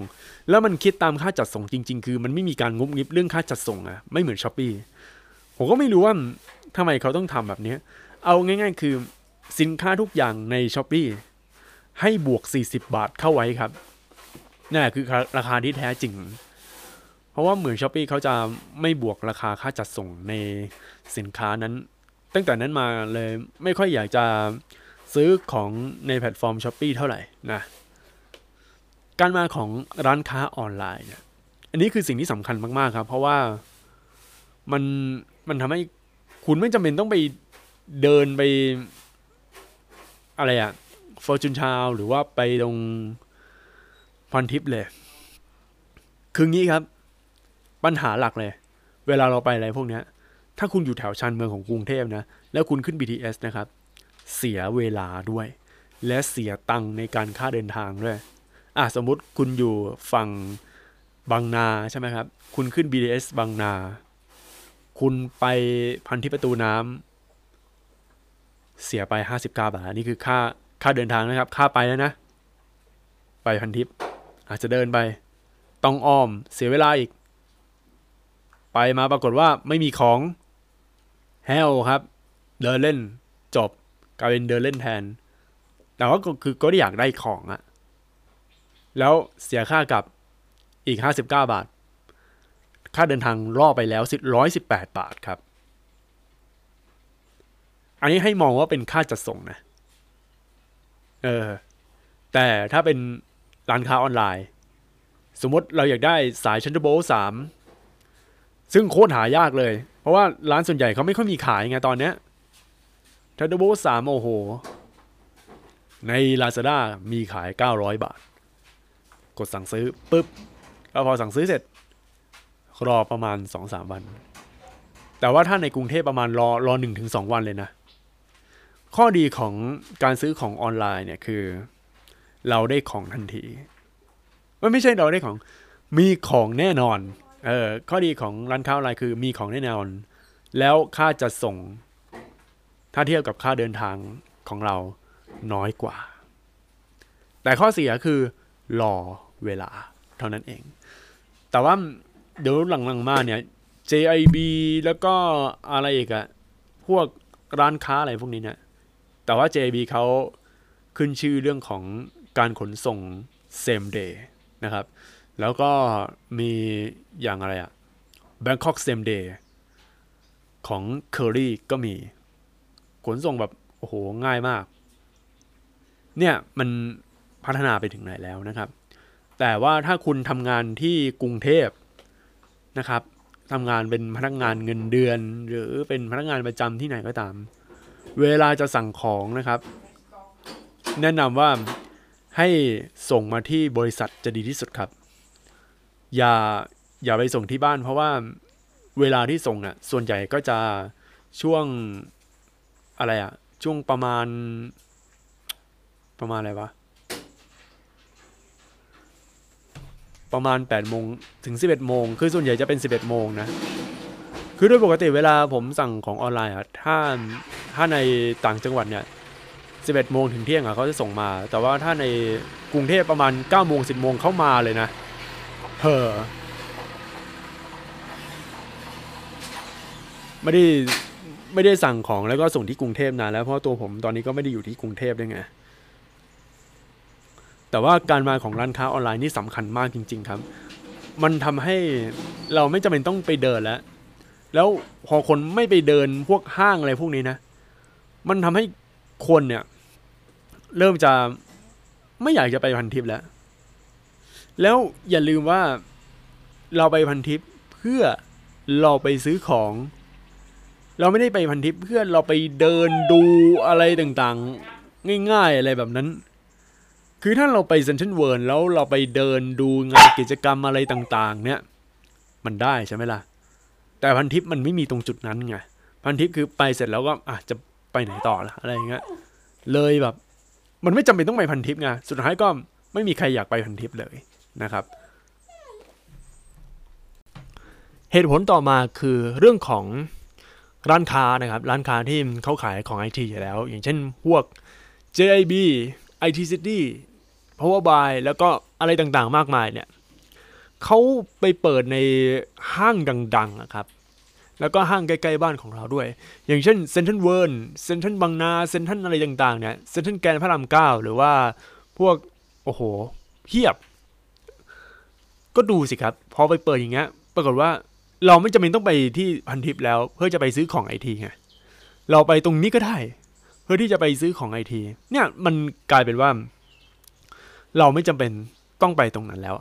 แล้วมันคิดตามค่าจัดส่งจริง ๆ คือ มันไม่มีการงุบงิบเรื่องค่าจัดส่งอะไม่เหมือน s h อ p e e ผมก็ไม่รู้ว่าทำไมเขาต้องทำแบบนี้เอาง่าย ๆ คือสินค้าทุกอย่างใน s h อ p e e ให้บวก 40 บาทเข้าไว้ครับนั่นคือราคาที่แท้จริง เพราะว่าเหมือน s h อ p e e เขาจะไม่บวกราคาค่าจัดส่งในสินค้านั้น ตั้งแต่นั้นมาเลยไม่ค่อยอยากจะซื้อของในแพลตฟอร์ม s h อ p e e เท่าไหร่นะการมาของร้านค้าออนไลน์เนี่ยอันนี้คือสิ่งที่สำคัญมากๆครับ เพราะว่ามันมันทำให้คุณไม่จำเป็นต้องไปเดินไป อะไรอะฟอร์จูนชาวหรือว่าไปตรงพันทิปเลย คืองี้ครับ ปัญหาหลักเลย เวลาเราไปอะไรพวกเนี้ย ถ้าคุณอยู่แถวชานเมืองของกรุงเทพนะ แล้วคุณขึ้น BTS นะครับ เสียเวลาด้วย และเสียตังค์ในการค่าเดินทางด้วยอะสมมุติคุณอยู่ฝั่งบางนาใช่ไหมครับ คุณขึ้น BTS บางนา คุณไปพันทิปประตูน้ำเสียไปห้าสิบกาบาท นี่คือค่าค่าเดินทางนะครับ ค่าไปแล้วนะ ไปพันทิปอาจจะเดินไป ต้องอ้อม เสียเวลาอีก ไปมาปรากฏว่าไม่มีของ แฮลครับ เดินเล่นจบกลายเป็นเดินเล่นแทน แต่ว่าก็คือก็ได้อยากได้ของอะแล้วเสียค่ากับอีกห้าสิบเก้าบาท ค่าเดินทางล่อไปแล้วสิร้อยสิบแปดบาทครับ อันนี้ให้มองว่าเป็นค่าจัดส่งนะ เออ แต่ถ้าเป็นร้านค้าออนไลน์ สมมติเราอยากได้สายชันเดอร์โบสาม ซึ่งโคตรหายากเลย เพราะว่าร้านส่วนใหญ่เขาไม่ค่อยมีขายไงตอนเนี้ยชันเดอร์โบสามโอ้โห ใน Lazada มีขาย 900 บาท กดสั่งซื้อปุ๊บแล้วพอสั่งซื้อเสร็จ รอประมาณ 2-3 วัน แต่ว่าถ้าในกรุงเทพประมาณรอรอหนึ่งถึงสองวันเลยนะ ข้อดีของการซื้อของออนไลน์เนี่ยคือ เราได้ของทันทีมันไม่ใช่เราได้ของมีของแน่นอน เออข้อดีของร้านค้าออนไลน์คือมีของแน่นอน แล้วค่าจะส่ง ถ้าเทียบกับค่าเดินทางของเราน้อยกว่า แต่ข้อเสียคือรอเวลาเท่านั้นเอง แต่ว่าเดี๋ยวหลังๆมาเนี่ย JIB แล้วก็อะไรอีกอะพวกร้านค้าอะไรพวกนี้เนี่ยแต่ว่า JIB เขาขึ้นชื่อเรื่องของการขนส่ง same day นะครับ แล้วก็มีอย่างอะไรอะ Bangkok same day ของ Curry ก็มี ขนส่งแบบ โอ้โห ง่ายมาก เนี่ยมันพัฒนาไปถึงไหนแล้วนะครับ แต่ว่าถ้าคุณทำงานที่กรุงเทพนะครับทำงานเป็นพนักงานเงินเดือน หรือเป็นพนักงานประจำที่ไหนก็ตาม เวลาจะสั่งของนะครับ แนะนำว่าให้ส่งมาที่บริษัทจะดีที่สุดครับ อย่าอย่าไปส่งที่บ้าน เพราะว่าเวลาที่ส่งอะ ส่วนใหญ่ก็จะช่วงอะไรอะ ช่วงประมาณ ประมาณอะไรวะประมาณ8โมงถึง 11โมงคือส่วนใหญ่จะเป็น 11โมงนะ คือโดยปกติเวลาผมสั่งของออนไลน์อะถ้าถ้าในต่างจังหวัดเนี่ย11โมงถึงเที่ยงอะเขาจะส่งมา แต่ว่าถ้าในกรุงเทพประมาณ9โมง10โมงเข้ามาเลยนะ เฮ้อไม่ได้ไม่ได้สั่งของแล้วก็ส่งที่กรุงเทพนานแล้วเพราะตัวผมตอนนี้ก็ไม่ได้อยู่ที่กรุงเทพด้วยไง แต่ว่าการมาของร้านค้าออนไลน์นี่สำคัญมากจริง ๆ ครับ มันทำให้เราไม่จำเป็นต้องไปเดินแล้ว แล้วพอคนไม่ไปเดินพวกห้างอะไรพวกนี้นะ มันทำให้คนเนี่ย เริ่มจะไม่อยากจะไปพันทิปแล้ว แล้วอย่าลืมว่าเราไปพันทิปเพื่อเราไปซื้อของ เราไม่ได้ไปพันทิปเพื่อเราไปเดินดูอะไรต่างๆ ง่ายๆอะไรแบบนั้น คือถ้าเราไปเซ็นทรัลเวิลด์แล้วเราไปเดินดูงานกิจกรรมอะไรต่าง ๆ เนี่ย มันได้ใช่ไหมล่ะ แต่พันทิปมันไม่มีตรงจุดนั้นไงพันทิปคือไปเสร็จแล้วก็อาจจะไปไหนต่อละอะไรอย่างเงี้ยเลยแบบ มันไม่จำเป็นต้องไปพันทิปไงสุดท้ายก็ไม่มีใครอยากไปพันทิปเลย นะครับ เหตุผลต่อมาคือเรื่องของร้านค้านะครับ ร้านค้าที่เขาขายของไอทีอยู่แล้ว อย่างเช่นพวก JIB IT City Power Buy แล้วก็อะไรต่างๆมากมายเนี่ยเขาไปเปิดในห้างดังๆอะครับ แล้วก็ห้างใกล้ๆบ้านของเราด้วย อย่างเช่นเซ็นทรัลเวิลด์เซ็นทรัลบางนา เซ็นทรัลอะไรต่างๆเนี่ย เซ็นทรัลแกรนด์พระรามเก้าหรือว่าพวก โอ้โหเพียบ ก็ดูสิครับ พอไปเปิดอย่างเงี้ย ปรากฏว่าเราไม่จำเป็นต้องไปที่พันทิปแล้ว เพื่อจะไปซื้อของไอทีไงเราไปตรงนี้ก็ได้ เพื่อที่จะไปซื้อของไอทีเนี่ยมันกลายเป็นว่า เราไม่จำเป็นต้องไปตรงนั้นแล้ว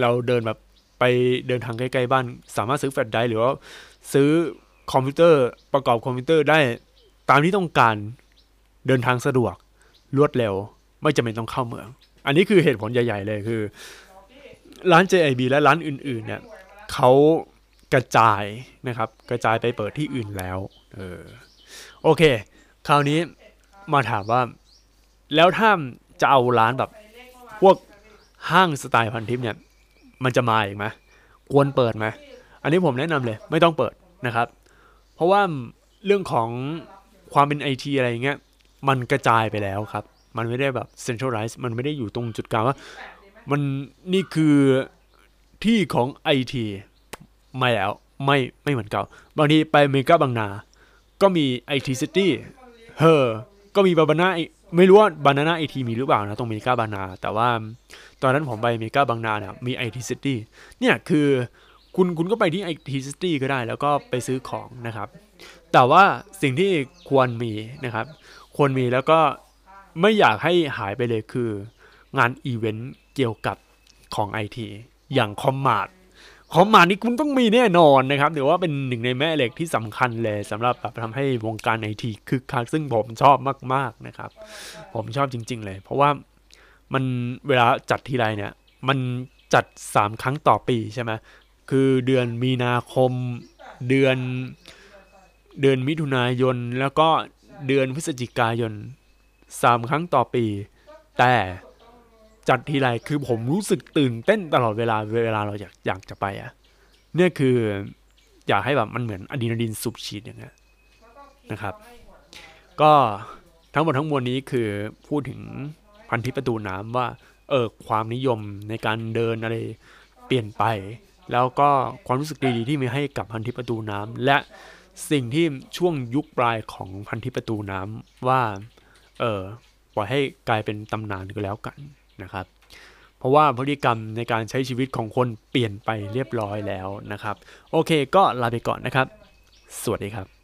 เราเดินแบบไปเดินทางใกล้ๆบ้าน สามารถซื้อแฟลชไดรฟ์หรือว่าซื้อคอมพิวเตอร์ประกอบคอมพิวเตอร์ได้ตามที่ต้องการเดินทางสะดวกรวดเร็ว ไม่จำเป็นต้องเข้าเมือง อันนี้คือเหตุผลใหญ่ ๆ เลยคือ ร้าน JIB และร้านอื่นๆเนี่ยเขากระจายนะครับ กระจายไปเปิดที่อื่นแล้วเออโอเค คราวนี้มาถามว่า แล้วถ้าจะเอาร้านแบบพวกห้างสไตล์พันทิปเนี่ย มันจะมาอีกไหมควรเปิดไหมอันนี้ผมแนะนำเลย ไม่ต้องเปิดนะครับ เพราะว่าเรื่องของความเป็นไอทีอะไรเงี้ยมันกระจายไปแล้วครับ มันไม่ได้แบบ centralize มันไม่ได้อยู่ตรงจุดกลางว่า มันนี่คือที่ของไอทีไม่แล้วไม่ไม่เหมือนเก่า บางทีไปเมกาบางนา ก็มี IT City เออก็มีบาบานาไม่รู้ว่า Banana IT มีหรือเปล่านะตรงเมกาบางนา แต่ว่าตอนนั้นผมไปเมกาบางนาเนี่ยมี IT City เนี่ยคือคุณคุณก็ไปที่ IT City ก็ได้ แล้วก็ไปซื้อของนะครับ แต่ว่าสิ่งที่ควรมีนะครับ ควรมีแล้วก็ไม่อยากให้หายไปเลยคืองานอีเวนต์ เกี่ยวกับของไอทีอย่างคอมมาดคอมมาดนี่คุณต้องมีแน่นอนนะครับเดี๋ยวว่าเป็นหนึ่งในแม่เหล็กที่สำคัญเลยสำหรับแบบทำให้วงการไอทีคึกคักซึ่งผมชอบมาก ๆนะครับ ผมชอบจริง ๆ เลย เพราะว่ามันเวลาจัดทีไรเนี่ย มันจัด 3 ครั้งต่อปีใช่ไหมคือเดือนมีนาคมเดือนเดือนมิถุนายน แล้วก็เดือนพฤศจิกายนสามครั้งต่อปี แต่ จัดทีไรคือผมรู้สึกตื่นเต้นตลอดเวลาเวลาเราอยากอยากจะไปอะเนี่ยคืออยากให้แบบมันเหมือนอะดรีนาลีนสูบฉีดอย่างเงี้ยนะครับ ก็ทั้งหมดทั้งมวลนี้คือพูดถึงพันธิประตูน้ำว่าเออความนิยมในการเดินอะไรเปลี่ยนไป แล้วก็ความรู้สึกดีๆที่มีให้กับพันธิประตูน้ำและสิ่งที่ช่วงยุคปลายของพันธิประตูน้ำว่าเออปล่อยให้กลายเป็นตำนานก็แล้วกัน นะครับ เพราะว่าพฤติกรรมในการใช้ชีวิตของคนเปลี่ยนไปเรียบร้อยแล้วนะครับ โอเคก็ลาไปก่อนนะครับ สวัสดีครับ